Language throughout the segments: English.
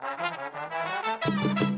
Well,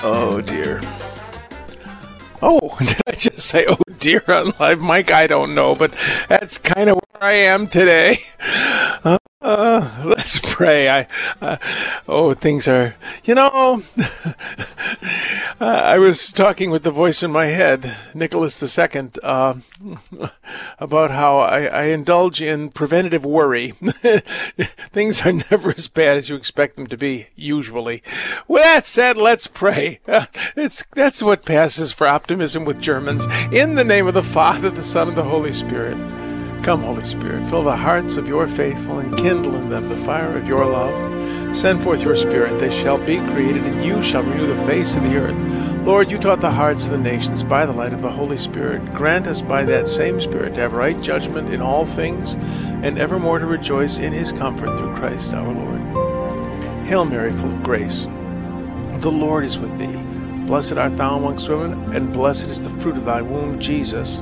Oh dear. Oh, did I just say oh dear on live mic? I don't know, but that's kind of where I am today. Uh, uh, let's pray. I, uh, oh, things are, you know, uh, I was talking with the voice in my head, Nicholas II, uh, about how I, I indulge in preventative worry. things are never as bad as you expect them to be, usually. With that said, let's pray. It's, that's what passes for optimism with Germans. In the name of the Father, the Son, and the Holy Spirit. Come, Holy Spirit, fill the hearts of your faithful and kindle in them the fire of your love. Send forth your Spirit, they shall be created, and you shall renew the face of the earth. Lord, you taught the hearts of the nations by the light of the Holy Spirit. Grant us by that same Spirit to have right judgment in all things, and evermore to rejoice in his comfort through Christ our Lord. Hail Mary, full of grace. The Lord is with thee. Blessed art thou amongst women, and blessed is the fruit of thy womb, Jesus.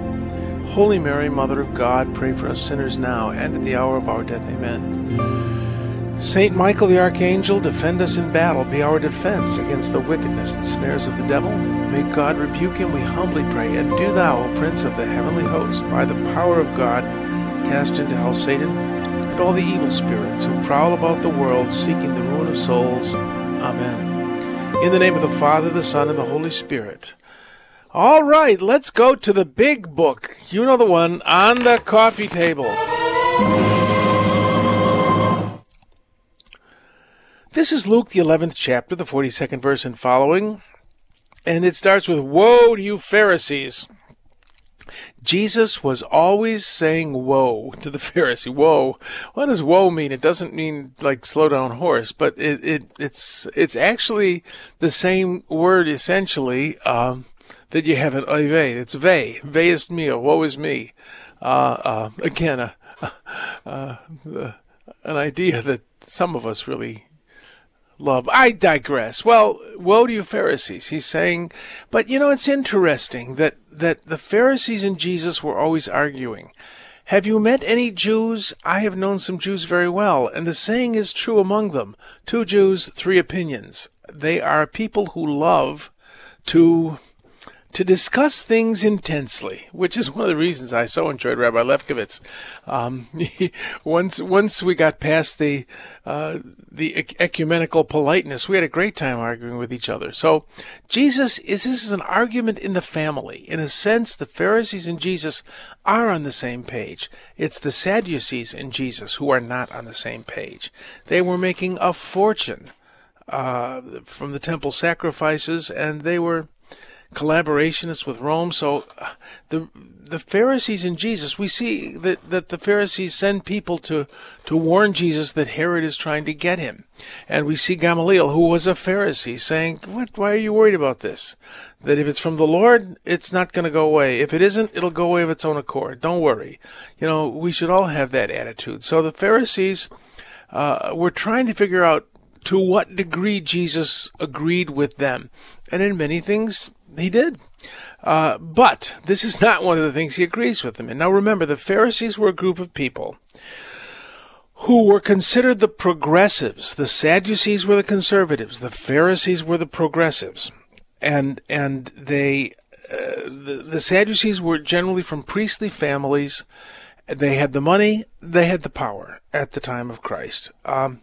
Holy Mary, Mother of God, pray for us sinners now and at the hour of our death. Amen. Saint Michael the Archangel, defend us in battle, be our defense against the wickedness and snares of the devil. May God rebuke him, we humbly pray. And do thou, O Prince of the heavenly host, by the power of God, cast into hell Satan and all the evil spirits who prowl about the world seeking the ruin of souls. Amen. In the name of the Father, the Son, and the Holy Spirit. All right, let's go to the big book. You know the one on the coffee table. This is Luke, the 11th chapter, the 42nd verse and following. And it starts with Woe to you, Pharisees! Jesus was always saying woe to the Pharisee. Woe. What does woe mean? It doesn't mean like slow down horse, but it, it it's it's actually the same word essentially um, that you have in oive. It's ve. Ve is me, or woe is me. Uh, uh, again, a, uh, an idea that some of us really love. I digress. Well, woe to you, Pharisees. He's saying, but you know, it's interesting that, that the Pharisees and Jesus were always arguing. Have you met any Jews? I have known some Jews very well, and the saying is true among them. Two Jews, three opinions. They are people who love to to discuss things intensely, which is one of the reasons I so enjoyed Rabbi Lefkowitz. Um, once once we got past the uh, the ecumenical politeness, we had a great time arguing with each other. So Jesus is this is an argument in the family. In a sense, the Pharisees and Jesus are on the same page. It's the Sadducees and Jesus who are not on the same page. They were making a fortune uh, from the temple sacrifices, and they were collaborationists with Rome. So uh, the the Pharisees and Jesus, we see that, that the Pharisees send people to, to warn Jesus that Herod is trying to get him. And we see Gamaliel, who was a Pharisee, saying, What why are you worried about this? That if it's from the Lord, it's not going to go away. If it isn't, it'll go away of its own accord. Don't worry. You know, we should all have that attitude. So the Pharisees uh, were trying to figure out to what degree Jesus agreed with them. And in many things, he did. Uh, but this is not one of the things he agrees with them. And now remember, the Pharisees were a group of people who were considered the progressives. The Sadducees were the conservatives. The Pharisees were the progressives. And, and they, uh, the, the Sadducees were generally from priestly families. They had the money, they had the power at the time of Christ. Um,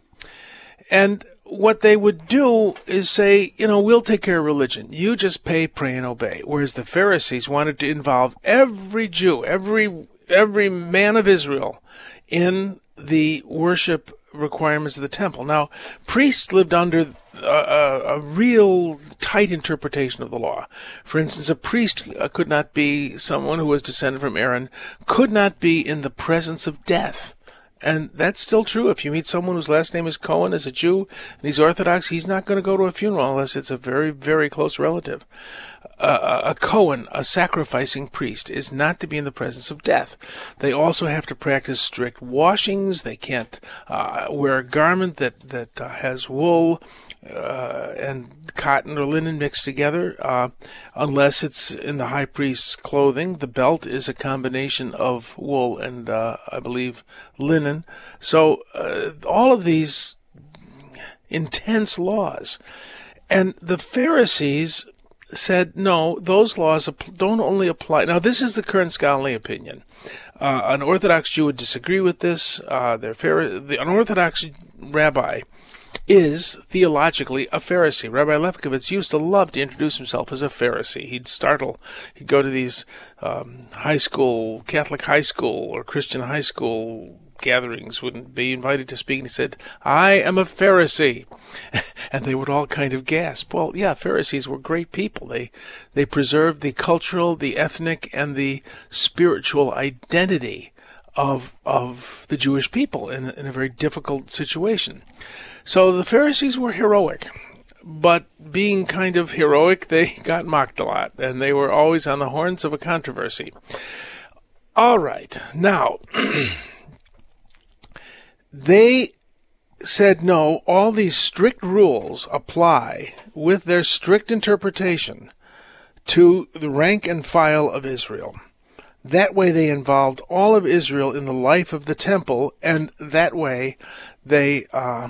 and what they would do is say, you know, we'll take care of religion. You just pay, pray, and obey. Whereas the Pharisees wanted to involve every Jew, every every man of Israel, in the worship requirements of the temple. Now, priests lived under a, a, a, real tight interpretation of the law. For instance, a priest uh, could not be someone who was descended from Aaron, could not be in the presence of death And that's still true. If you meet someone whose last name is Cohen as a Jew and he's Orthodox, he's not going to go to a funeral unless it's a very, very close relative. Uh, a Cohen, a sacrificing priest, is not to be in the presence of death. They also have to practice strict washings. They can't uh, wear a garment that, that uh, has wool uh, and cotton or linen mixed together, uh, unless it's in the high priest's clothing. The belt is a combination of wool and, uh, I believe, linen. So uh, all of these intense laws. And the Pharisees said, no, those laws don't only apply. Now, this is the current scholarly opinion. Uh, an Orthodox Jew would disagree with this. Uh, the, an Orthodox rabbi is theologically a Pharisee. Rabbi Lefkowitz used to love to introduce himself as a Pharisee. He'd startle, he'd go to these um, high school, Catholic high school or Christian high school gatherings, wouldn't be invited to speak, and he said, I am a Pharisee. and they would all kind of gasp. Well, yeah, Pharisees were great people. They, they preserved the cultural, the ethnic, and the spiritual identity of, of the Jewish people in, in a very difficult situation. So the Pharisees were heroic, but being kind of heroic, they got mocked a lot, and they were always on the horns of a controversy. All right, now, they said no, all these strict rules apply with their strict interpretation to the rank and file of Israel. That way they involved all of Israel in the life of the temple, and that way they uh,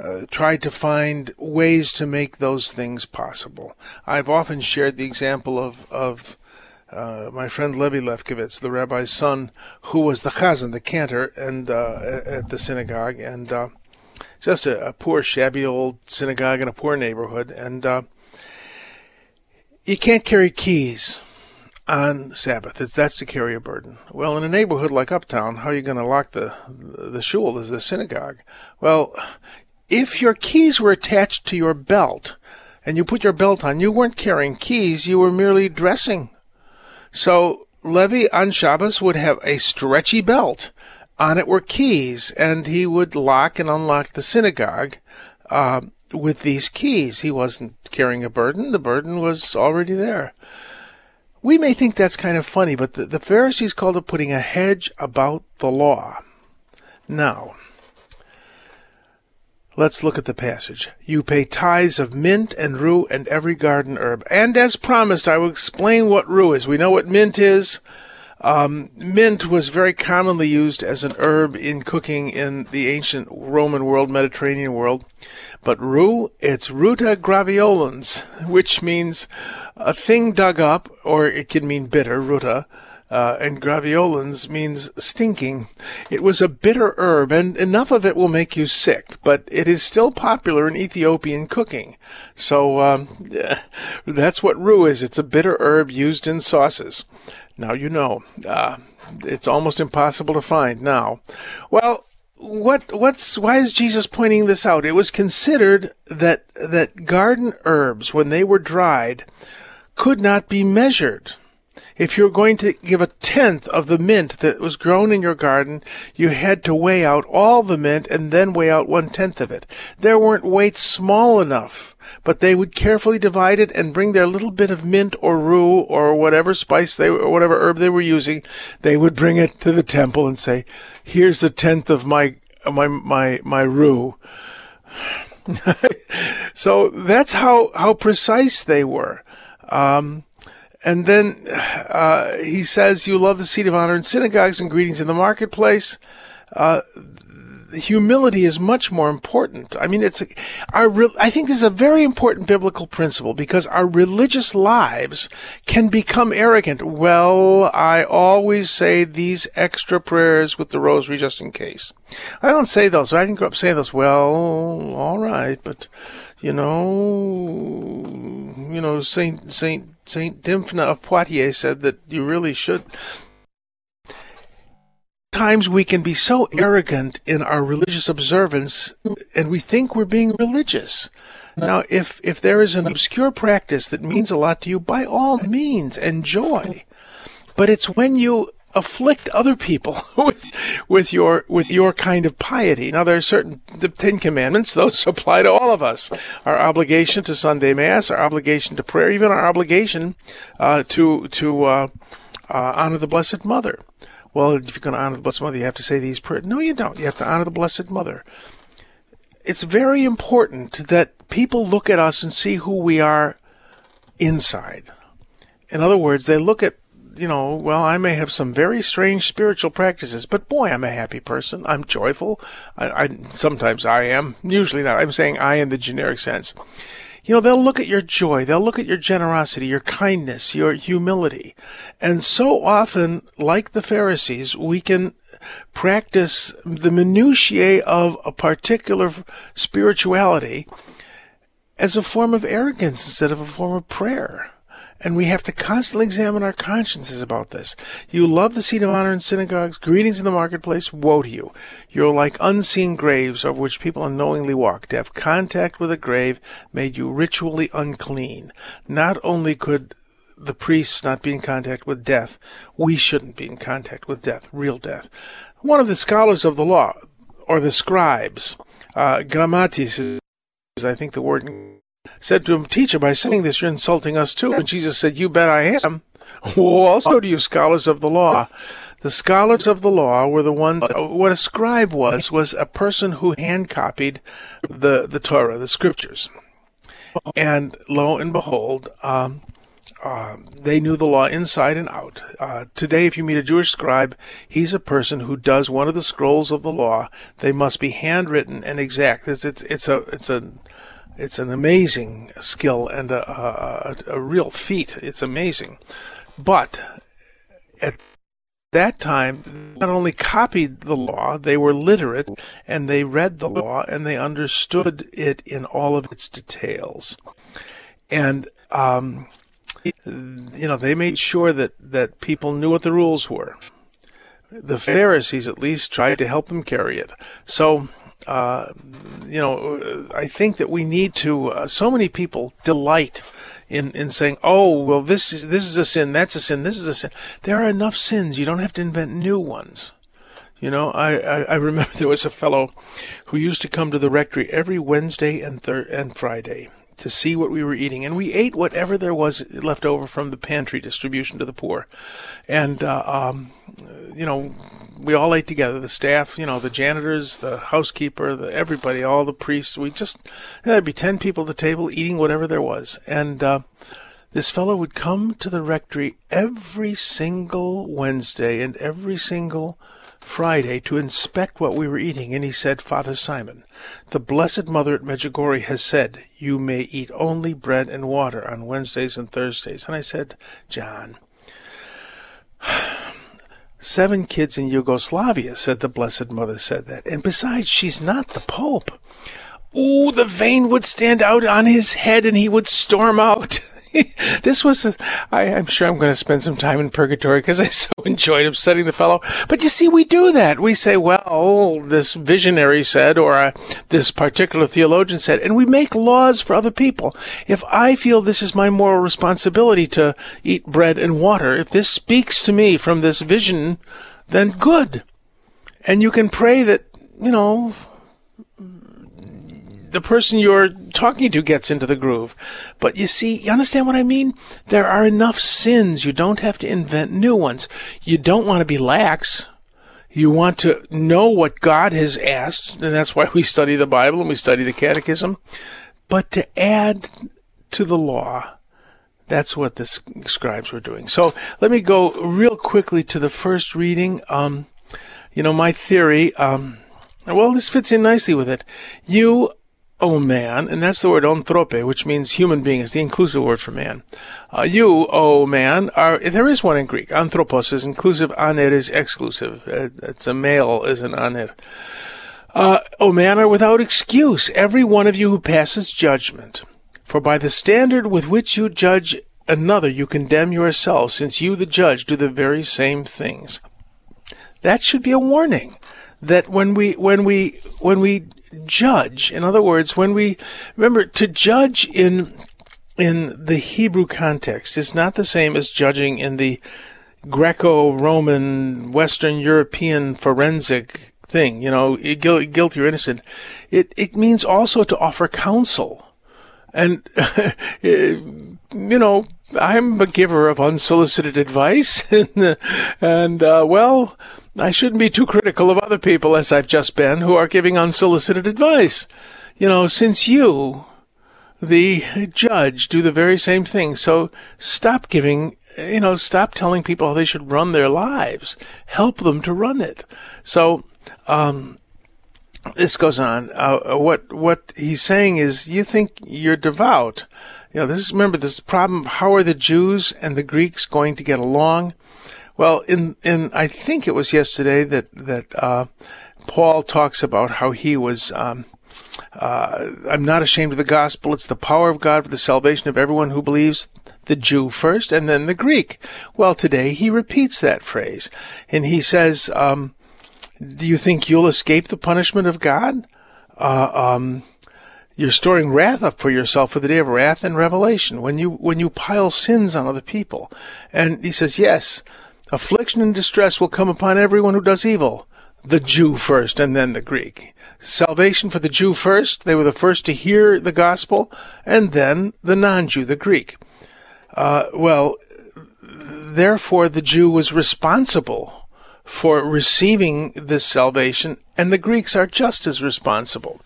uh, tried to find ways to make those things possible. I've often shared the example of, of uh, my friend Levi Lefkowitz, the rabbi's son, who was the chazan, the cantor, and uh, at the synagogue, and uh, just a, a, poor, shabby old synagogue in a poor neighborhood, and uh, you can't carry keys on Sabbath. It's, that's to carry a burden. Well, in a neighborhood like Uptown, how are you going to lock the the shul, is the synagogue? Well, if your keys were attached to your belt and you put your belt on, you weren't carrying keys, you were merely dressing. So Levi on Shabbos would have a stretchy belt. On it were keys, and he would lock and unlock the synagogue uh, with these keys. He wasn't carrying a burden, the burden was already there. We may think that's kind of funny, but the, the Pharisees called it putting a hedge about the law. Now, Let's look at the passage. You pay tithes of mint and rue and every garden herb. And as promised, I will explain what rue is. We know what mint is. Um, mint was very commonly used as an herb in cooking in the ancient Roman world, Mediterranean world. But rue, it's ruta graveolens, which means a thing dug up, or it can mean bitter, ruta, uh, and graveolens means stinking. It was a bitter herb, and enough of it will make you sick, but it is still popular in Ethiopian cooking. So um, that's what rue is. It's a bitter herb used in sauces. Now you know. Uh, it's almost impossible to find now. Well, what what's why is Jesus pointing this out? It was considered that that garden herbs, when they were dried, could not be measured. If you're going to give a tenth of the mint that was grown in your garden, you had to weigh out all the mint and then weigh out one tenth of it. There weren't weights small enough, but they would carefully divide it and bring their little bit of mint or rue or whatever spice they or whatever herb they were using. They would bring it to the temple and say, "Here's a tenth of my my my my rue." so that's how how precise they were. Um, and then uh, he says, You love the seat of honor in synagogues and greetings in the marketplace. Uh, humility is much more important. I mean, it's our. I think this is a very important biblical principle because our religious lives can become arrogant. Well, I always say these extra prayers with the rosary just in case. I don't say those. I didn't grow up saying those. Well, all right, but you know, you know, Saint Saint Saint Dymphna of Poitiers said that you really should. Times we can be so arrogant in our religious observance, and we think we're being religious. Now, if if there is an obscure practice that means a lot to you, by all means, enjoy. But it's when you afflict other people with with your with your kind of piety. Now there are certain the Ten Commandments; those apply to all of us. Our obligation to Sunday Mass, our obligation to prayer, even our obligation uh, to to uh, uh, honor the Blessed Mother. Well, if you're going to honor the Blessed Mother, you have to say these prayers. No, you don't. You have to honor the Blessed Mother. It's very important that people look at us and see who we are inside. In other words, they look at you know, well, I may have some very strange spiritual practices, but boy, I'm a happy person. I'm joyful. I, I sometimes I am. Usually not. I'm saying I in the generic sense. You know, they'll look at your joy, they'll look at your generosity, your kindness, your humility. And so often, like the Pharisees, we can practice the minutiae of a particular spirituality as a form of arrogance instead of a form of prayer. And we have to constantly examine our consciences about this. You love the seat of honor in synagogues, greetings in the marketplace, woe to you. You're like unseen graves over which people unknowingly walk. To have contact with a grave made you ritually unclean. Not only could the priests not be in contact with death, we shouldn't be in contact with death, real death. One of the scholars of the law, or the scribes, uh, Grammatis is, I think, the word said to him, Teacher, by saying this, you're insulting us too. And Jesus said, You bet I am. Woe also to you, scholars of the law. The scholars of the law were the ones, what a scribe was, was a person who hand copied the, the Torah, the scriptures. And lo and behold, um, uh, they knew the law inside and out. Uh, today, if you meet a Jewish scribe, he's a person who does one of the scrolls of the law. They must be handwritten and exact. It's, it's, it's a, it's a, it's an amazing skill and a, a, a real feat. It's amazing. But at that time, not only copied the law, they were literate and they read the law and they understood it in all of its details. And, um, you know, they made sure that, that people knew what the rules were. The Pharisees, at least, tried to help them carry it. So, uh, you know, I think that we need to. Uh, so many people delight in in saying, "Oh, well, this is this is a sin, that's a sin, this is a sin." There are enough sins. You don't have to invent new ones. You know, I, I, I remember there was a fellow who used to come to the rectory every Wednesday and thir- and Friday to see what we were eating, and we ate whatever there was left over from the pantry distribution to the poor. And uh, um, you know, we all ate together. The staff, you know, the janitors, the housekeeper, the everybody, all the priests. We just there'd be ten people at the table eating whatever there was, and uh, this fellow would come to the rectory every single Wednesday and every single Friday to inspect what we were eating, and he said, Father Simon, the Blessed Mother at Medjugorje has said you may eat only bread and water on Wednesdays and Thursdays. And I said, John, Seven kids in Yugoslavia, said the Blessed Mother, said that. And besides, she's not the Pope. Ooh, the vein would stand out on his head and he would storm out. this was, a, I, I'm sure I'm going to spend some time in purgatory because I so enjoyed upsetting the fellow. But you see, we do that. We say, well, this visionary said, or uh, this particular theologian said, and we make laws for other people. If I feel this is my moral responsibility to eat bread and water, if this speaks to me from this vision, then good. And you can pray that, you know, the person you're talking to gets into the groove. But you see, you understand what I mean? There are enough sins. You don't have to invent new ones. You don't want to be lax. You want to know what God has asked, and that's why we study the Bible and we study the Catechism. But to add to the law, that's what the scribes were doing. So let me go real quickly to the first reading. Um, you know, my theory, um, well, this fits in nicely with it. You O man, and that's the word anthrope, which means human being, is the inclusive word for man. Uh, you, O man, are, there is one in Greek. Anthropos is inclusive, aner is exclusive. Uh, it's a male is an aner. Uh, o man, are without excuse, every one of you who passes judgment. For by the standard with which you judge another, you condemn yourself, since you, the judge, do the very same things. That should be a warning that when we, when we, when we judge. In other words, when we remember to judge in in the Hebrew context is not the same as judging in the Greco-Roman, Western European forensic thing. You know, guilty or innocent. It it means also to offer counsel, and you know, I'm a giver of unsolicited advice, and, uh, well, I shouldn't be too critical of other people, as I've just been, who are giving unsolicited advice. You know, since you, the judge, do the very same thing, so stop giving you know, stop telling people how they should run their lives. Help them to run it. So, um, this goes on. Uh, what what he's saying is, you think you're devout. You know, this is remember this problem. How are the Jews and the Greeks going to get along? Well, in in I think it was yesterday that that uh, Paul talks about how he was. Um, uh, I'm not ashamed of the gospel. It's the power of God for the salvation of everyone who believes, the Jew first and then the Greek. Well, today he repeats that phrase and he says, um, do you think you'll escape the punishment of God? Uh, um, you're storing wrath up for yourself for the day of wrath and revelation when you when you pile sins on other people. And he says, yes, affliction and distress will come upon everyone who does evil. The Jew first and then the Greek. Salvation for the Jew first. They were the first to hear the gospel, and then the non-Jew, the Greek. Uh, well, therefore the Jew was responsible for receiving this salvation, and the Greeks are just as responsible.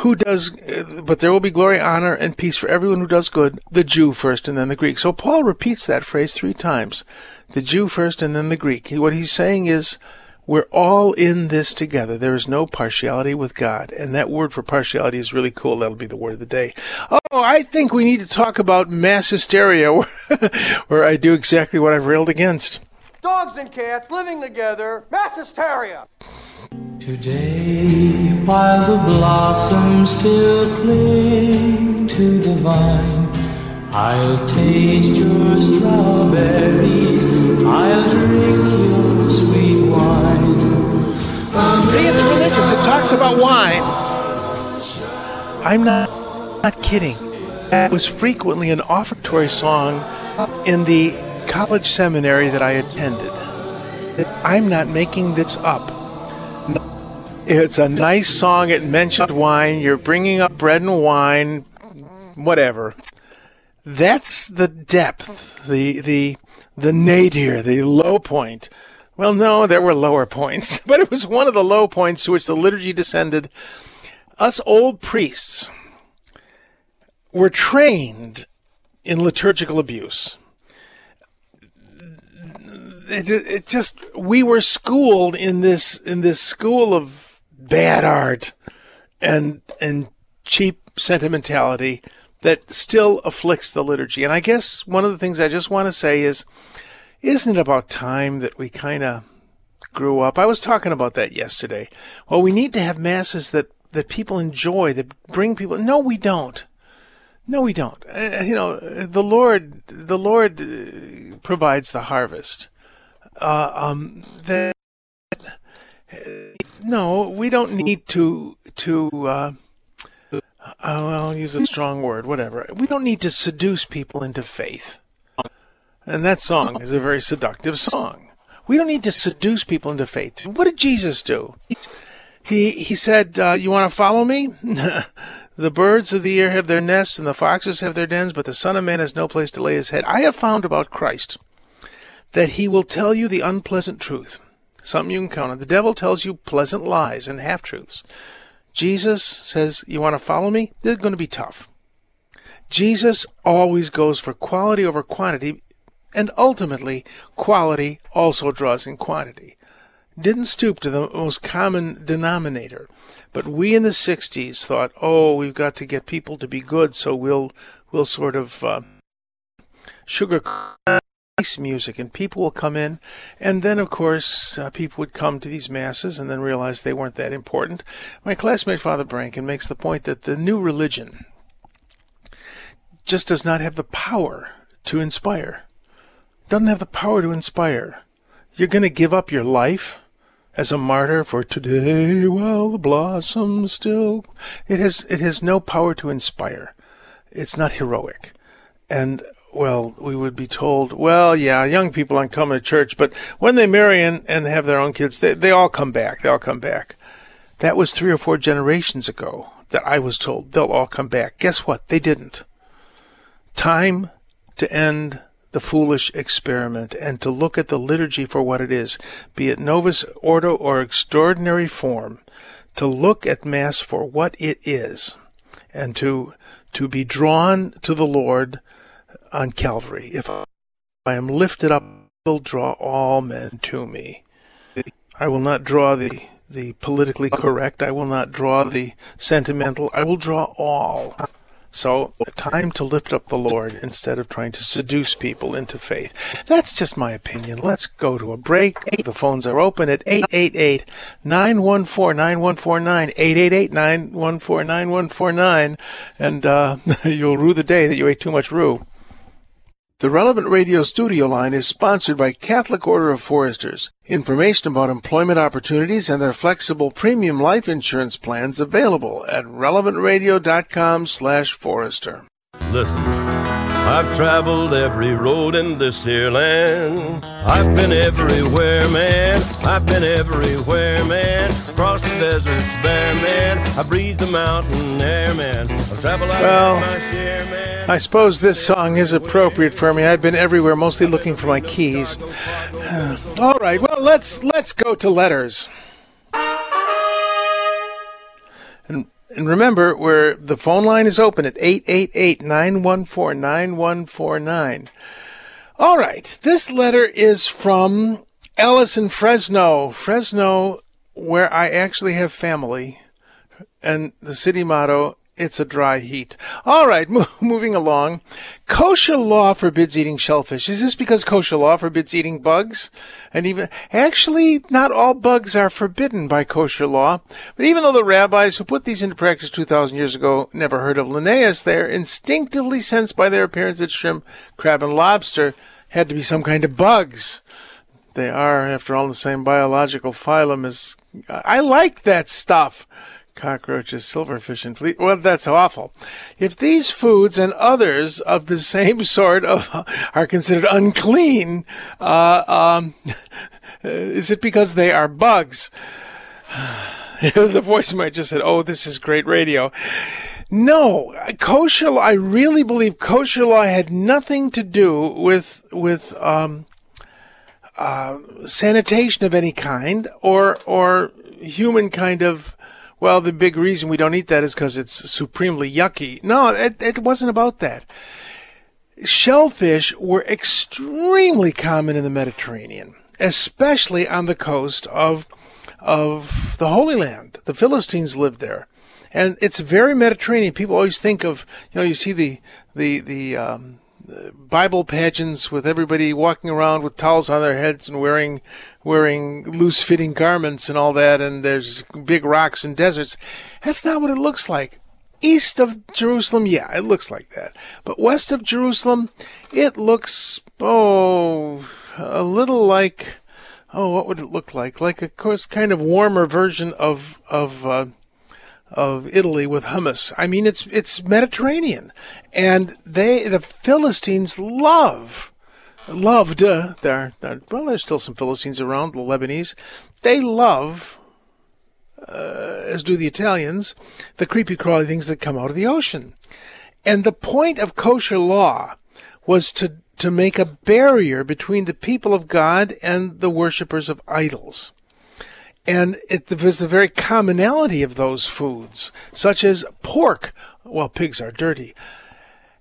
Who does, but there will be glory, honor, and peace for everyone who does good, the Jew first and then the Greek. So Paul repeats that phrase three times the Jew first and then the Greek. What he's saying is, we're all in this together. There is no partiality with God. And that word for partiality is really cool. That'll be the word of the day. Oh, I think we need to talk about mass hysteria, where I do exactly what I've railed against. Dogs and cats living together, mass hysteria. Today, while the blossoms still cling to the vine, I'll taste your strawberries, I'll drink your sweet wine. See, it's religious. It talks about wine. I'm not, not kidding. It was frequently an offertory song in the college seminary that I attended. I'm not making this up. It's a nice song. It mentioned wine. You're bringing up bread and wine, whatever. That's the depth, the the the nadir, the low point. Well, no, there were lower points, but it was one of the low points to which the liturgy descended. Us old priests were trained in liturgical abuse. It, it, just we were schooled in this in this school of bad art and and cheap sentimentality that still afflicts the liturgy. And I guess one of the things I just want to say is isn't it about time that we kind of grew up? I was talking about that yesterday. Well, we need to have masses that that people enjoy, that bring people. No, we don't. No, we don't. Uh, you know, the Lord, the Lord uh, provides the harvest. Uh, um, no, we don't need to to. Uh, I'll use a strong word, whatever. We don't need to seduce people into faith. And that song is a very seductive song. We don't need to seduce people into faith. What did Jesus do? He he said, uh, "You want to follow me? The birds of the air have their nests, and the foxes have their dens, but the Son of Man has no place to lay his head. I have found about Christ that he will tell you the unpleasant truth, something you can count on. The devil tells you pleasant lies and half truths. Jesus says, You want to follow me? This is going to be tough. Jesus always goes for quality over quantity, and ultimately, quality also draws in quantity. Didn't stoop to the most common denominator. But we in the 60s thought, oh, we've got to get people to be good, so we'll we'll sort of uh, sugar nice music, and people will come in, and then of course uh, people would come to these masses and then realize they weren't that important. My classmate Father Branken makes the point that the new religion just does not have the power to inspire. Doesn't have the power to inspire. You're going to give up your life as a martyr for today while the blossoms still it has it has no power to inspire it's not heroic and well, we would be told, well, yeah, young people aren't coming to church, but when they marry and, and have their own kids, they, they all come back. They all come back. That was three or four generations ago that I was told they'll all come back. Guess what? They didn't. Time to end the foolish experiment and to look at the liturgy for what it is, be it novus ordo or extraordinary form, to look at Mass for what it is, and to to be drawn to the Lord on Calvary. If I am lifted up, I will draw all men to me. I will not draw the the politically correct. I will not draw the sentimental. I will draw all. So, time to lift up the Lord instead of trying to seduce people into faith. That's just my opinion. Let's go to a break. The phones are open at 888 914 9149. 888 914 9149. And uh, you'll rue the day that you ate too much rue. The Relevant Radio studio line is sponsored by Catholic Order of Foresters. Information about employment opportunities and their flexible premium life insurance plans available at relevantradio.com slash forester. Listen, I've traveled every road in this here land. I've been everywhere, man. I've been everywhere, man. Across the deserts bare, man. I breathe the mountain air, man. I've traveled out Well, my share, man. I suppose this song is appropriate for me. I've been everywhere, mostly looking for my keys. All right, well let's let's go to letters. And remember, where the phone line is open at 888-914-9149. All right, this letter is from Alice in Fresno, Fresno, where I actually have family, and the city motto it's a dry heat. All right, mo- moving along. Kosher law forbids eating shellfish. Is this because kosher law forbids eating bugs? And even, actually, not all bugs are forbidden by kosher law. But even though the rabbis who put these into practice 2,000 years ago never heard of Linnaeus, they're instinctively sensed by their appearance that shrimp, crab, and lobster had to be some kind of bugs. They are, after all, the same biological phylum as. I like that stuff cockroaches, silverfish, and fleas. Well, that's awful. If these foods and others of the same sort of are considered unclean, uh, um, is it because they are bugs? the voice might just said, "Oh, this is great radio." No, kosher law. I really believe kosher law had nothing to do with with um, uh, sanitation of any kind or or human kind of well, the big reason we don't eat that is because it's supremely yucky. No, it, it wasn't about that. Shellfish were extremely common in the Mediterranean, especially on the coast of of the Holy Land. The Philistines lived there, and it's very Mediterranean. People always think of you know you see the the the um, Bible pageants with everybody walking around with towels on their heads and wearing wearing loose fitting garments and all that and there's big rocks and deserts. That's not what it looks like. East of Jerusalem, yeah, it looks like that. But west of Jerusalem, it looks oh a little like oh what would it look like? Like of course kind of warmer version of of uh, of Italy with hummus. I mean, it's it's Mediterranean, and they the Philistines love loved uh, there. Well, there's still some Philistines around, the Lebanese. They love, uh, as do the Italians, the creepy crawly things that come out of the ocean. And the point of kosher law was to to make a barrier between the people of God and the worshippers of idols. And it was the very commonality of those foods, such as pork. Well, pigs are dirty.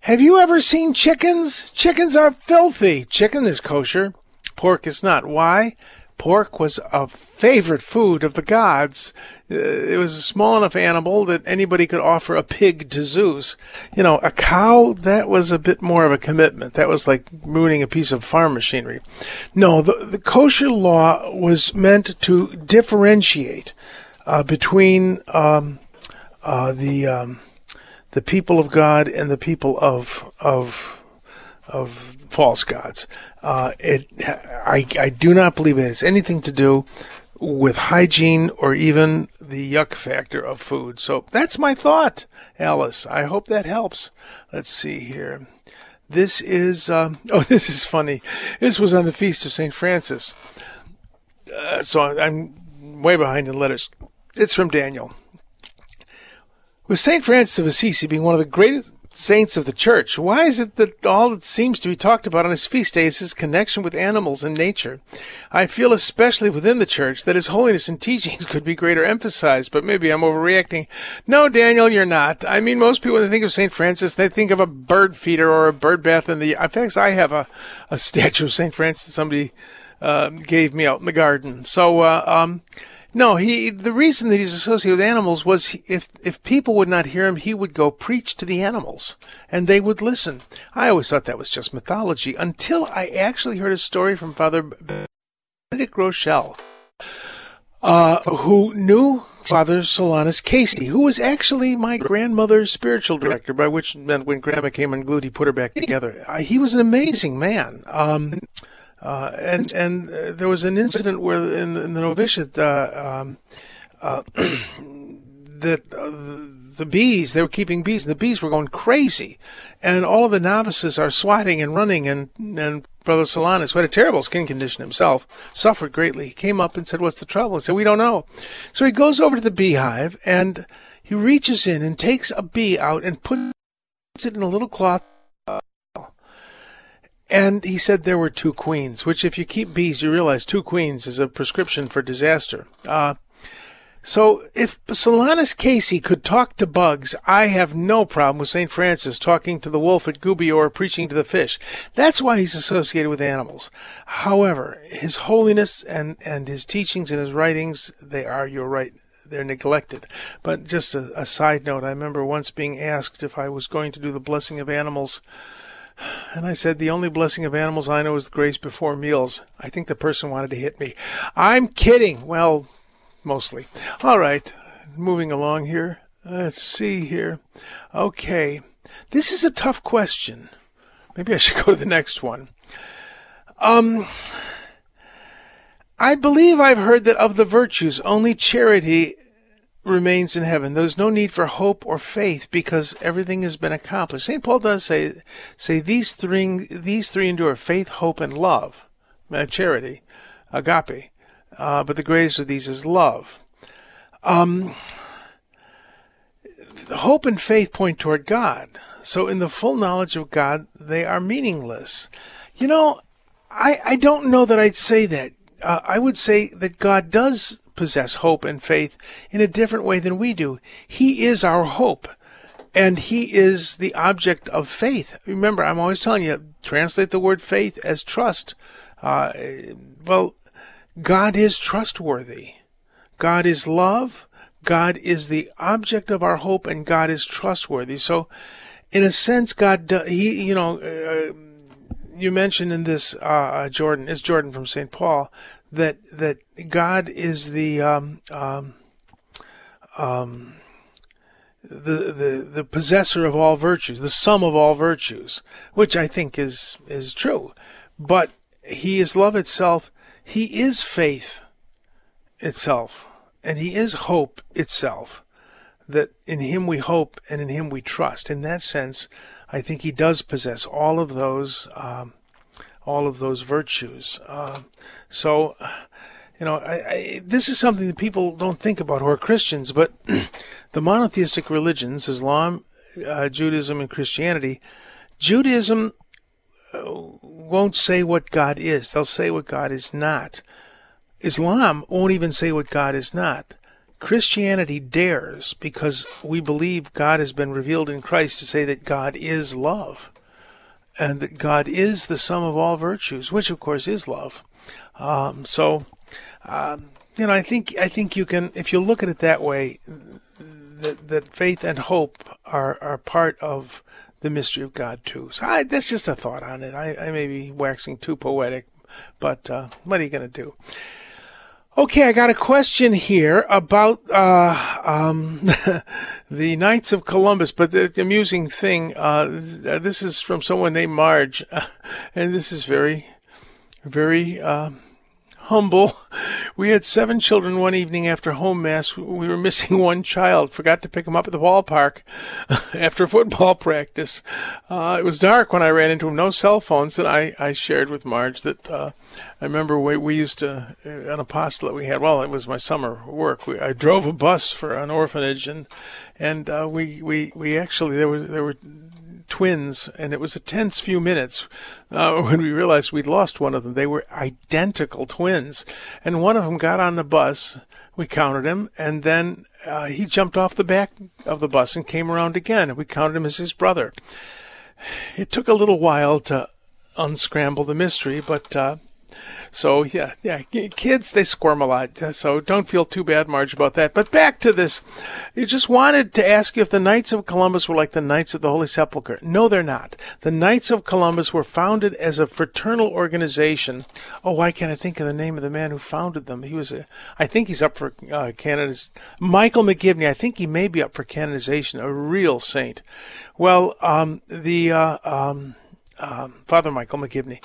Have you ever seen chickens? Chickens are filthy. Chicken is kosher. Pork is not. Why? Pork was a favorite food of the gods. Uh, it was a small enough animal that anybody could offer a pig to Zeus. You know, a cow, that was a bit more of a commitment. That was like ruining a piece of farm machinery. No, the, the kosher law was meant to differentiate uh, between um, uh, the um, the people of God and the people of of of false gods. Uh, it, I, I do not believe it has anything to do with hygiene or even the yuck factor of food. So that's my thought, Alice. I hope that helps. Let's see here. This is, um, oh, this is funny. This was on the feast of St. Francis. Uh, so I'm way behind in letters. It's from Daniel. With St. Francis of Assisi being one of the greatest saints of the church, why is it that all that seems to be talked about on his feast day is his connection with animals and nature? I feel especially within the church that his holiness and teachings could be greater emphasized, but maybe I'm overreacting. No, Daniel, you're not. I mean, most people, when they think of St. Francis, they think of a bird feeder or a bird bath in the, in fact, I have a, a statue of St. Francis somebody, uh, gave me out in the garden. So, uh, um, no, he. The reason that he's associated with animals was if if people would not hear him, he would go preach to the animals, and they would listen. I always thought that was just mythology until I actually heard a story from Father Benedict Groeschel, uh, who knew Father Solanus Casey, who was actually my grandmother's spiritual director, by which meant when Grandma came unglued, he put her back together. Uh, he was an amazing man. Um, uh, and and uh, there was an incident where in, the, in the novitiate uh, um, uh, that uh, the bees they were keeping bees and the bees were going crazy, and all of the novices are swatting and running and and Brother Solanus, who had a terrible skin condition himself, suffered greatly. He came up and said, "What's the trouble?" And said, "We don't know." So he goes over to the beehive and he reaches in and takes a bee out and puts it in a little cloth and he said there were two queens, which, if you keep bees, you realize two queens is a prescription for disaster. Uh, so, if Solanus Casey could talk to bugs, I have no problem with St. Francis talking to the wolf at Gubbio or preaching to the fish. That's why he's associated with animals. However, his holiness and, and his teachings and his writings, they are, you're right, they're neglected. But just a, a side note, I remember once being asked if I was going to do the blessing of animals and I said, The only blessing of animals I know is grace before meals. I think the person wanted to hit me. I'm kidding. Well, mostly. All right, moving along here. Let's see here. Okay. This is a tough question. Maybe I should go to the next one. Um, I believe I've heard that of the virtues, only charity remains in heaven. There's no need for hope or faith because everything has been accomplished. St. Paul does say, say these three, these three endure faith, hope, and love, uh, charity, agape. Uh, but the greatest of these is love. Um, hope and faith point toward God. So in the full knowledge of God, they are meaningless. You know, I, I don't know that I'd say that. Uh, I would say that God does possess hope and faith in a different way than we do. He is our hope. And he is the object of faith. Remember, I'm always telling you, translate the word faith as trust. Uh, well, God is trustworthy. God is love. God is the object of our hope, and God is trustworthy. So, in a sense, God, he, you know, uh, you mentioned in this, uh, uh Jordan, is Jordan from St. Paul, that that God is the um, um, um, the, the the possessor of all virtues, the sum of all virtues, which I think is is true. But He is love itself. He is faith itself, and He is hope itself. That in Him we hope, and in Him we trust. In that sense, I think He does possess all of those. Um, all of those virtues. Uh, so, you know, I, I, this is something that people don't think about who are Christians, but the monotheistic religions, Islam, uh, Judaism, and Christianity, Judaism uh, won't say what God is. They'll say what God is not. Islam won't even say what God is not. Christianity dares because we believe God has been revealed in Christ to say that God is love and that God is the sum of all virtues, which of course is love. Um, so, um, you know, I think I think you can, if you look at it that way, that that faith and hope are are part of the mystery of God too. So I, that's just a thought on it. I, I may be waxing too poetic, but uh, what are you going to do? Okay, I got a question here about uh, um, the Knights of Columbus, but the, the amusing thing, uh, this is from someone named Marge, and this is very, very uh, humble. We had seven children one evening after home mass. We were missing one child. Forgot to pick him up at the ballpark after football practice. Uh, it was dark when I ran into him. No cell phones. And I, I shared with Marge that uh, I remember we, we used to, uh, an apostolate we had, well, it was my summer work. We, I drove a bus for an orphanage and, and uh, we, we, we actually, there were, there were twins, and it was a tense few minutes uh, when we realized we'd lost one of them. They were identical twins, and one of them got on the bus. We counted him, and then uh, he jumped off the back of the bus and came around again, and we counted him as his brother. It took a little while to unscramble the mystery, but uh, so yeah, yeah, kids they squirm a lot. So don't feel too bad, Marge, about that. But back to this, you just wanted to ask you if the Knights of Columbus were like the Knights of the Holy Sepulchre. No, they're not. The Knights of Columbus were founded as a fraternal organization. Oh, why can't I think of the name of the man who founded them? He was a, I think he's up for uh, Canada's Michael McGivney. I think he may be up for canonization. A real saint. Well, um, the uh, um, um, Father Michael McGivney,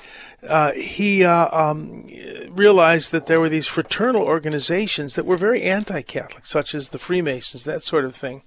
uh, he uh, um, realized that there were these fraternal organizations that were very anti-Catholic, such as the Freemasons, that sort of thing,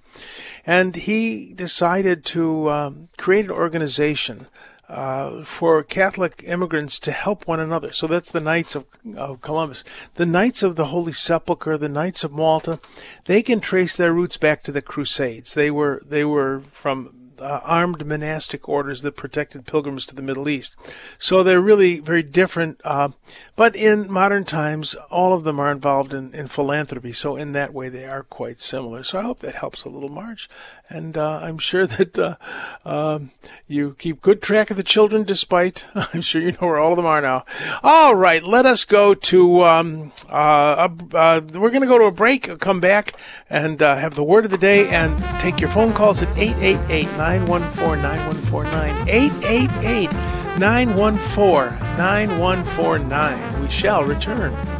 and he decided to um, create an organization uh, for Catholic immigrants to help one another. So that's the Knights of, of, Columbus. The Knights of the Holy Sepulchre, the Knights of Malta, they can trace their roots back to the Crusades. They were they were from uh, armed monastic orders that protected pilgrims to the Middle East. So they're really very different. Uh, but in modern times, all of them are involved in, in philanthropy. So in that way, they are quite similar. So I hope that helps a little, Marge. And uh, I'm sure that uh, um, you keep good track of the children, despite I'm sure you know where all of them are now. All right, let us go to. Um, uh, uh, we're going to go to a break, come back, and have the word of the day, and take your phone calls at 888 914 9149. 888 914 9149. We shall return.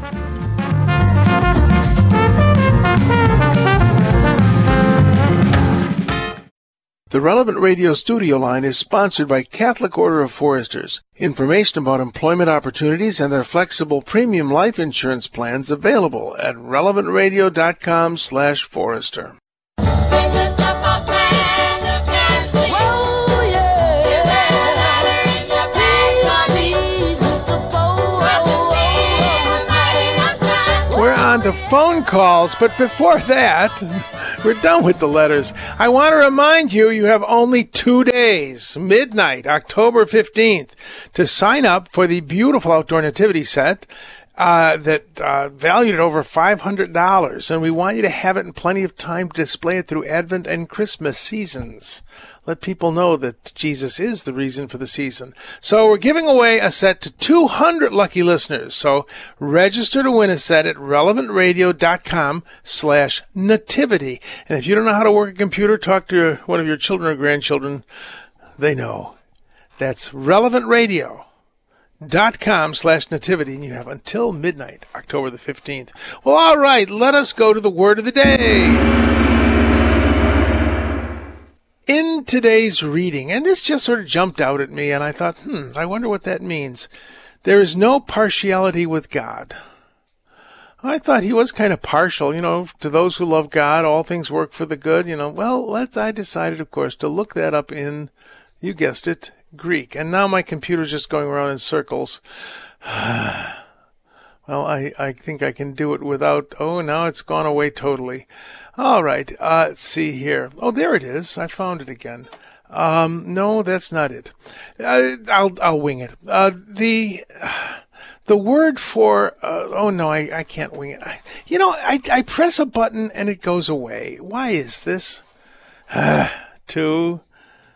The Relevant Radio studio line is sponsored by Catholic Order of Foresters. Information about employment opportunities and their flexible premium life insurance plans available at relevantradio.com slash forester. We're on to phone calls, but before that, we're done with the letters. I want to remind you you have only two days, midnight, October 15th, to sign up for the beautiful outdoor nativity set. Uh, that uh, valued at over $500, and we want you to have it in plenty of time to display it through Advent and Christmas seasons let people know that Jesus is the reason for the season. So we're giving away a set to 200 lucky listeners. So register to win a set at relevantradio.com slash nativity. And if you don't know how to work a computer, talk to one of your children or grandchildren. They know. That's relevantradio dot com slash nativity and you have until midnight october the 15th well all right let us go to the word of the day in today's reading, and this just sort of jumped out at me, and I thought, hmm, I wonder what that means. There is no partiality with God. I thought he was kind of partial, you know, to those who love God, all things work for the good, you know. Well, let's, I decided, of course, to look that up in, you guessed it, Greek. And now my computer's just going around in circles. well, I, I think I can do it without, oh, now it's gone away totally. All right. Uh, let's see here. Oh, there it is. I found it again. Um, no, that's not it. Uh, I'll I'll wing it. Uh, the the word for uh, oh no, I, I can't wing it. I, you know, I I press a button and it goes away. Why is this? two.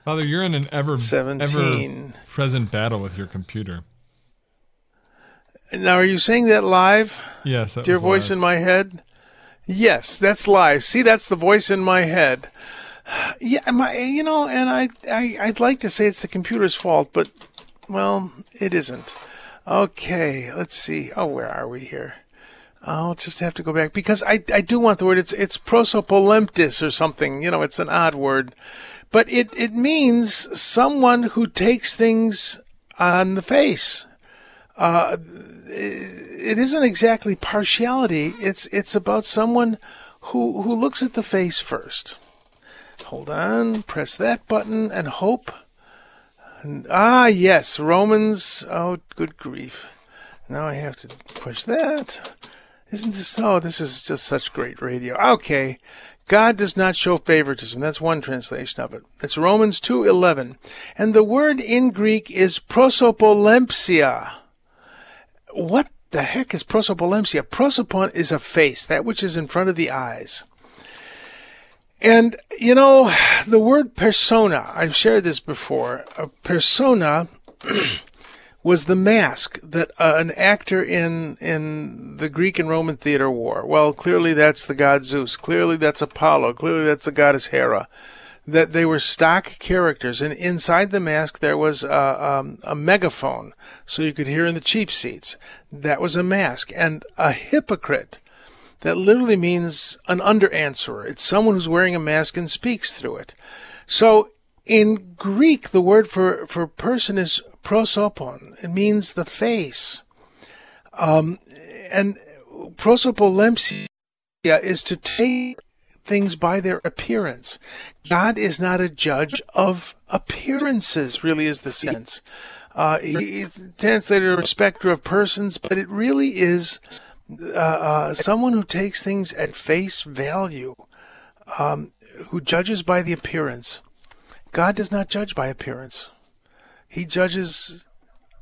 Father, you're in an ever 17. ever present battle with your computer. Now, are you saying that live? Yes, dear voice live. in my head. Yes, that's live. See, that's the voice in my head. Yeah, my, you know, and I, I, I'd like to say it's the computer's fault, but, well, it isn't. Okay, let's see. Oh, where are we here? I'll just have to go back because I, I do want the word. It's, it's prosopolemptis or something. You know, it's an odd word, but it, it means someone who takes things on the face. Uh, it isn't exactly partiality. It's it's about someone who who looks at the face first. Hold on, press that button and hope. And, ah, yes, Romans. Oh, good grief! Now I have to push that. Isn't this? Oh, this is just such great radio. Okay, God does not show favoritism. That's one translation of it. It's Romans 2:11. And the word in Greek is prosopolempsia. What the heck is prosopolempsia? Prosopon is a face, that which is in front of the eyes. And, you know, the word persona, I've shared this before. A persona was the mask that uh, an actor in in the Greek and Roman theater wore. Well, clearly that's the god Zeus. Clearly that's Apollo. Clearly that's the goddess Hera. That they were stock characters, and inside the mask there was a, um, a megaphone, so you could hear in the cheap seats. That was a mask, and a hypocrite. That literally means an under answerer. It's someone who's wearing a mask and speaks through it. So in Greek, the word for, for person is prosopon. It means the face. Um, and prosopolempsia is to take things by their appearance. God is not a judge of appearances, really is the sense. Uh, he's translated a respecter of persons, but it really is uh, uh, someone who takes things at face value, um, who judges by the appearance. God does not judge by appearance. He judges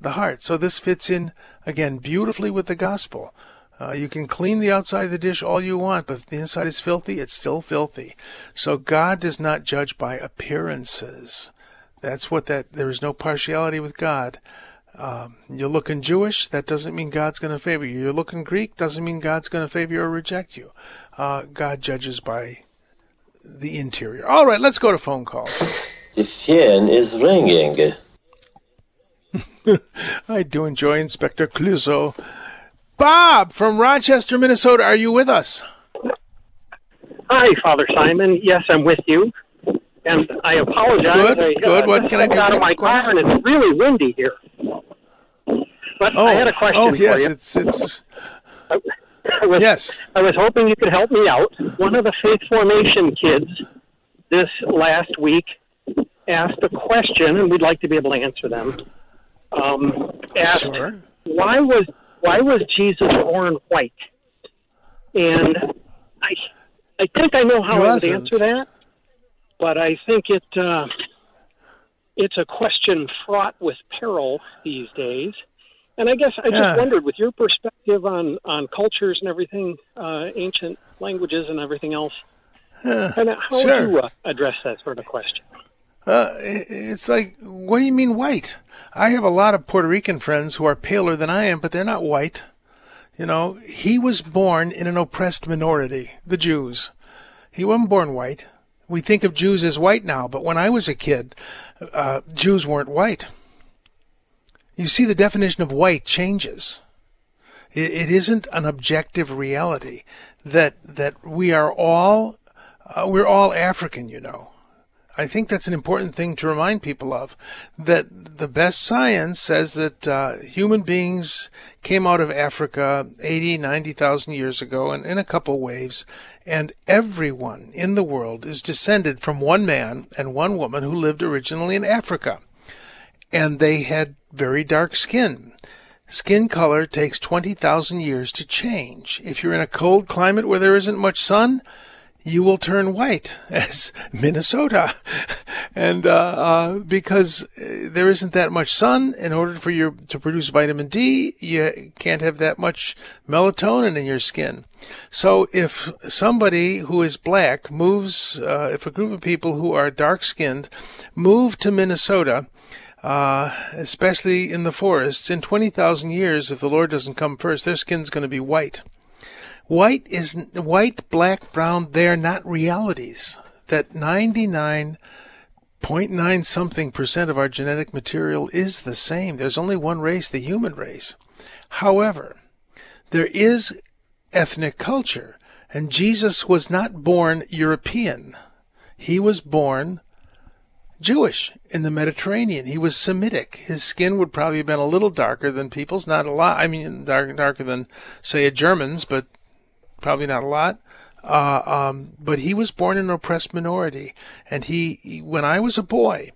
the heart. So this fits in, again, beautifully with the gospel. Uh, you can clean the outside of the dish all you want, but if the inside is filthy, it's still filthy. So God does not judge by appearances. That's what that, there is no partiality with God. Um, you're looking Jewish, that doesn't mean God's going to favor you. You're looking Greek, doesn't mean God's going to favor you or reject you. Uh, God judges by the interior. All right, let's go to phone calls. The phone is ringing. I do enjoy Inspector Clouseau. Bob from Rochester, Minnesota, are you with us? Hi, Father Simon. Yes, I'm with you. And I apologize. Good, I, good. Uh, what can I do? Out of my car, and it's really windy here. But oh, I had a question oh, yes, for you. it's it's. I, I was, yes. I was hoping you could help me out. One of the faith formation kids this last week asked a question, and we'd like to be able to answer them. Um, asked, Sure. why was why was Jesus born white? And I I think I know how I would answer that, but I think it uh, it's a question fraught with peril these days. And I guess I just Yeah. wondered, with your perspective on on cultures and everything, uh, ancient languages and everything else, and how sure. would you uh, address that sort of question? Uh, it's like, what do you mean white? I have a lot of Puerto Rican friends who are paler than I am, but they're not white. You know, he was born in an oppressed minority, the Jews. He wasn't born white. We think of Jews as white now, but when I was a kid, uh, Jews weren't white. You see, the definition of white changes. It, it isn't an objective reality that that we are all uh, we're all African. You know, I think that's an important thing to remind people of. That the best science says that uh, human beings came out of Africa 80, 90,000 years ago and in a couple waves, and everyone in the world is descended from one man and one woman who lived originally in Africa. And they had very dark skin. Skin color takes 20,000 years to change. If you're in a cold climate where there isn't much sun, you will turn white as Minnesota. and uh, uh, because there isn't that much sun, in order for you to produce vitamin D, you can't have that much melatonin in your skin. So if somebody who is black moves, uh, if a group of people who are dark skinned move to Minnesota, uh, especially in the forests, in 20,000 years, if the Lord doesn't come first, their skin's going to be white. White is white, black, brown. They are not realities. That 99.9 something percent of our genetic material is the same. There's only one race, the human race. However, there is ethnic culture, and Jesus was not born European. He was born Jewish in the Mediterranean. He was Semitic. His skin would probably have been a little darker than people's, not a lot. I mean, dark, darker than, say, a German's, but probably not a lot. Uh, um, but he was born in an oppressed minority. And he, he when I was a boy,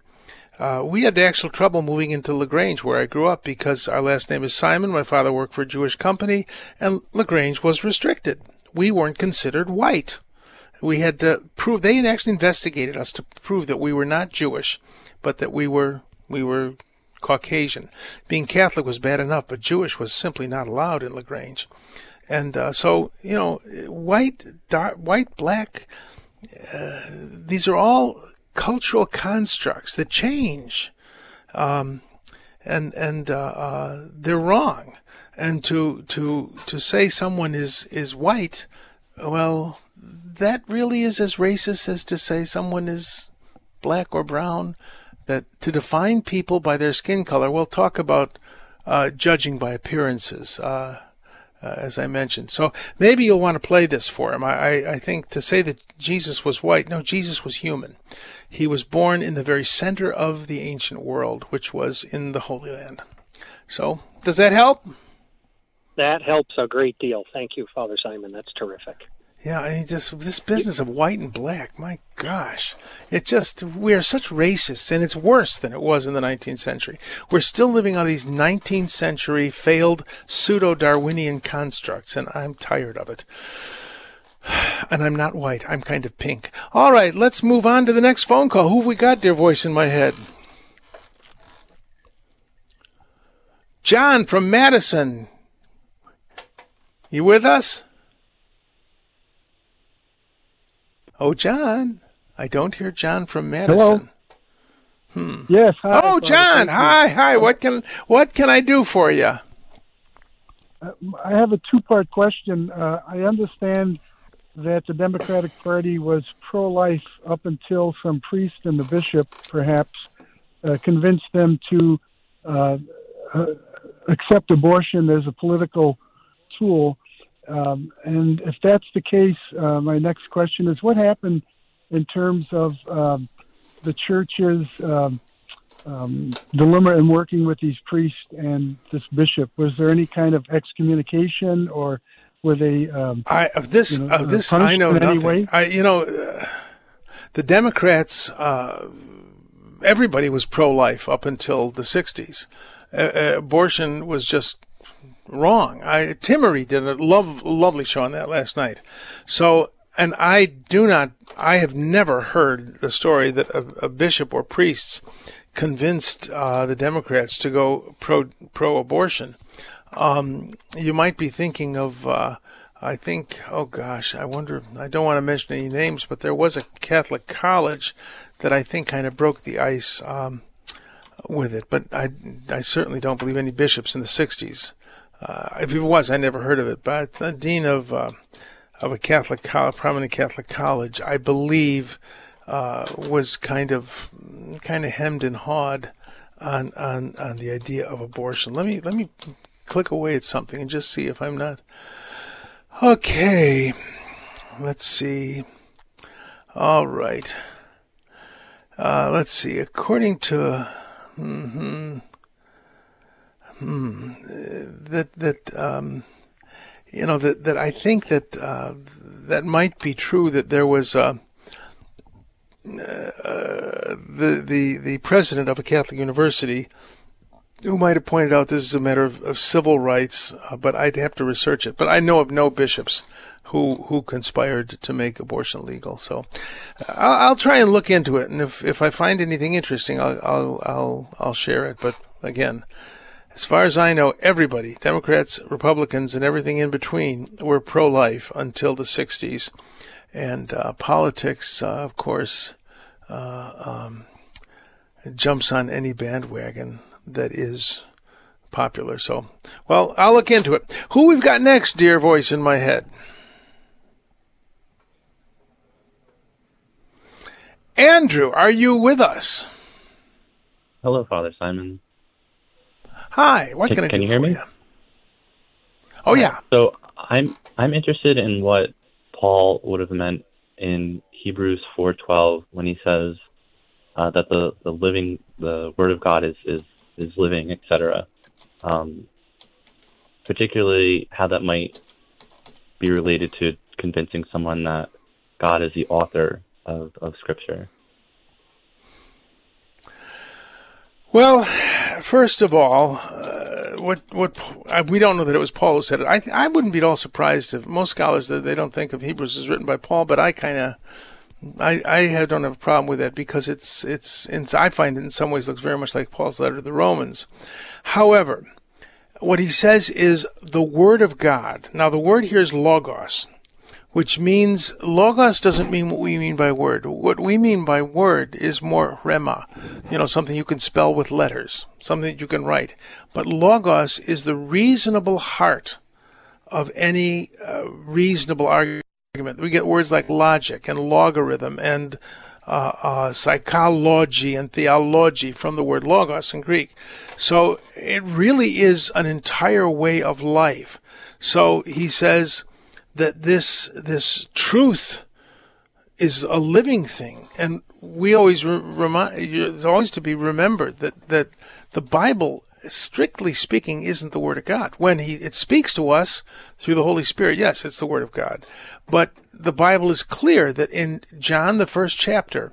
uh, we had actual trouble moving into LaGrange, where I grew up, because our last name is Simon. My father worked for a Jewish company, and LaGrange was restricted. We weren't considered white. We had to prove they had actually investigated us to prove that we were not Jewish, but that we were we were Caucasian. Being Catholic was bad enough, but Jewish was simply not allowed in Lagrange. And uh, so, you know, white, dark, white, black, uh, these are all cultural constructs that change, um, and and uh, uh, they're wrong. And to to to say someone is is white, well, that really is as racist as to say someone is black or brown. That to define people by their skin color, we'll talk about uh, judging by appearances. Uh, as I mentioned. So maybe you'll want to play this for him. I, I, think to say that Jesus was white, no, Jesus was human. He was born in the very center of the ancient world, which was in the Holy Land. So, does that help? That helps a great deal. Thank you, Father Simon. That's terrific. Yeah, I mean, this this business of white and black, my gosh, it just we are such racists, and it's worse than it was in the 19th century. We're still living on these 19th century failed pseudo Darwinian constructs, and I'm tired of it. And I'm not white; I'm kind of pink. All right, let's move on to the next phone call. Who have we got, dear voice in my head? John from Madison. You with us? Oh, John. I don't hear John from Madison. Hello. Hmm. Yes. Hi, oh, John. Hi. Hi. What can what can I do for you? Uh, I have a two-part question. Uh, I understand that the Democratic Party was pro-life up until some priest and the bishop, perhaps, uh, convinced them to uh, uh, accept abortion as a political tool. Um, and if that's the case, uh, my next question is what happened in terms of um, the church's um, um, dilemma in working with these priests and this bishop? Was there any kind of excommunication or were they? Um, I of this you know, of this I know nothing. I you know uh, the Democrats. Uh, everybody was pro-life up until the '60s. Uh, abortion was just wrong. I, Timmerie did a love, lovely show on that last night. So, and I do not, I have never heard the story that a, a bishop or priests convinced uh, the Democrats to go pro pro abortion. Um, you might be thinking of, uh, I think, oh gosh, I wonder, I don't want to mention any names, but there was a Catholic college that I think kind of broke the ice um, with it. But I, I certainly don't believe any bishops in the 60s uh, if it was, I never heard of it. But the dean of uh, of a Catholic prominent Catholic college, I believe, uh, was kind of kind of hemmed and hawed on on on the idea of abortion. Let me let me click away at something and just see if I'm not okay. Let's see. All right. Uh, let's see. According to. Mm-hmm, Hmm. That that um, you know that that I think that uh, that might be true. That there was uh, uh, the the the president of a Catholic university who might have pointed out this is a matter of, of civil rights, uh, but I'd have to research it. But I know of no bishops who who conspired to make abortion legal. So I'll, I'll try and look into it, and if if I find anything interesting, I'll I'll I'll, I'll share it. But again. As far as I know, everybody, Democrats, Republicans, and everything in between, were pro life until the 60s. And uh, politics, uh, of course, uh, um, jumps on any bandwagon that is popular. So, well, I'll look into it. Who we've got next, dear voice in my head? Andrew, are you with us? Hello, Father Simon. Hi, what can, can I do can you hear me? You? Oh yeah. So I'm I'm interested in what Paul would have meant in Hebrews 4:12 when he says, uh, that the, the living the Word of God is is is living, etc. Um, particularly how that might be related to convincing someone that God is the author of, of Scripture. Well, first of all, uh, what what we don't know that it was Paul who said it. I I wouldn't be at all surprised if most scholars that they don't think of Hebrews as written by Paul, but I kind of I I don't have a problem with that because it's it's, it's I find it in some ways looks very much like Paul's letter to the Romans. However, what he says is the word of God. Now the word here is logos which means logos doesn't mean what we mean by word. What we mean by word is more rhema, you know, something you can spell with letters, something that you can write. But logos is the reasonable heart of any uh, reasonable argument. We get words like logic and logarithm and uh, uh, psychology and theology from the word logos in Greek. So it really is an entire way of life. So he says, that this this truth is a living thing, and we always re- remind. It's always to be remembered that that the Bible, strictly speaking, isn't the Word of God. When He it speaks to us through the Holy Spirit, yes, it's the Word of God, but the Bible is clear that in John the first chapter,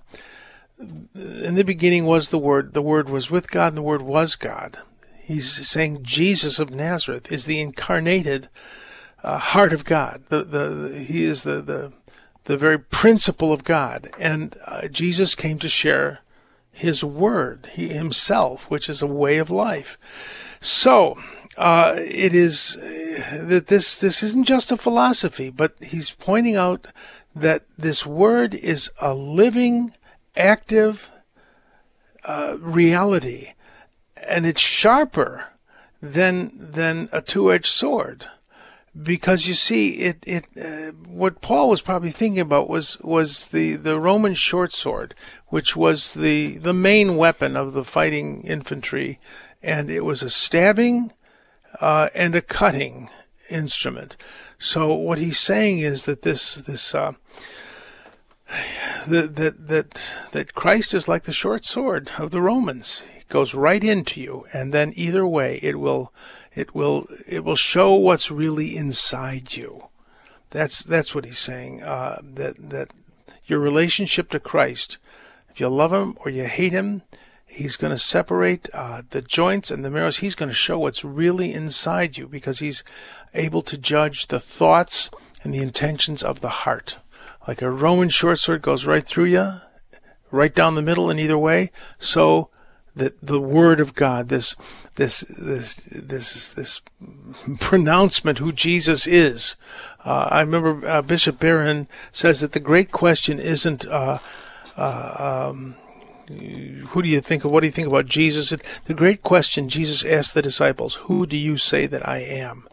in the beginning was the Word. The Word was with God, and the Word was God. He's saying Jesus of Nazareth is the incarnated uh, heart of God. The, the, the, he is the, the, the very principle of God. And uh, Jesus came to share his word, he himself, which is a way of life. So, uh, it is uh, that this, this isn't just a philosophy, but he's pointing out that this word is a living, active uh, reality, and it's sharper than than a two-edged sword because you see it it uh, what Paul was probably thinking about was was the the Roman short sword which was the the main weapon of the fighting infantry and it was a stabbing uh, and a cutting instrument. So what he's saying is that this this uh, that that that that Christ is like the short sword of the Romans. It goes right into you and then either way it will it will it will show what's really inside you. That's that's what he's saying. Uh, that that your relationship to Christ, if you love him or you hate him, he's going to separate uh, the joints and the marrows. He's going to show what's really inside you because he's able to judge the thoughts and the intentions of the heart. Like a Roman short sword goes right through you, right down the middle in either way. So that the word of God, this this this this this pronouncement who Jesus is. Uh, I remember uh, Bishop Barron says that the great question isn't uh, uh um, who do you think of? What do you think about Jesus? The great question Jesus asked the disciples: Who do you say that I am?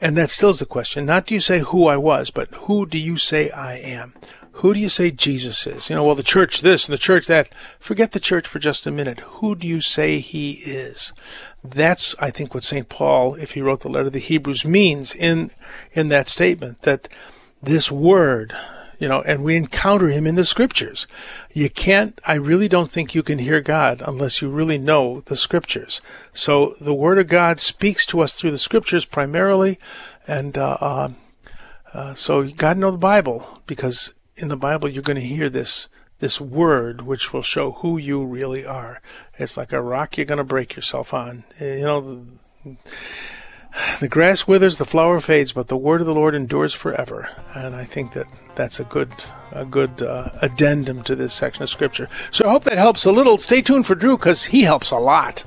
And that still is the question. Not do you say who I was, but who do you say I am? Who do you say Jesus is? You know, well, the church this and the church that. Forget the church for just a minute. Who do you say he is? That's, I think, what St. Paul, if he wrote the letter to the Hebrews, means in, in that statement that this word, you know, and we encounter him in the scriptures. You can't, I really don't think you can hear God unless you really know the scriptures. So the word of God speaks to us through the scriptures primarily, and, uh, uh, uh, so you got to know the Bible because in the Bible, you're going to hear this this word which will show who you really are. It's like a rock you're going to break yourself on. You know, the, grass withers, the flower fades, but the word of the Lord endures forever. And I think that that's a good a good uh, addendum to this section of scripture. So I hope that helps a little. Stay tuned for Drew because he helps a lot.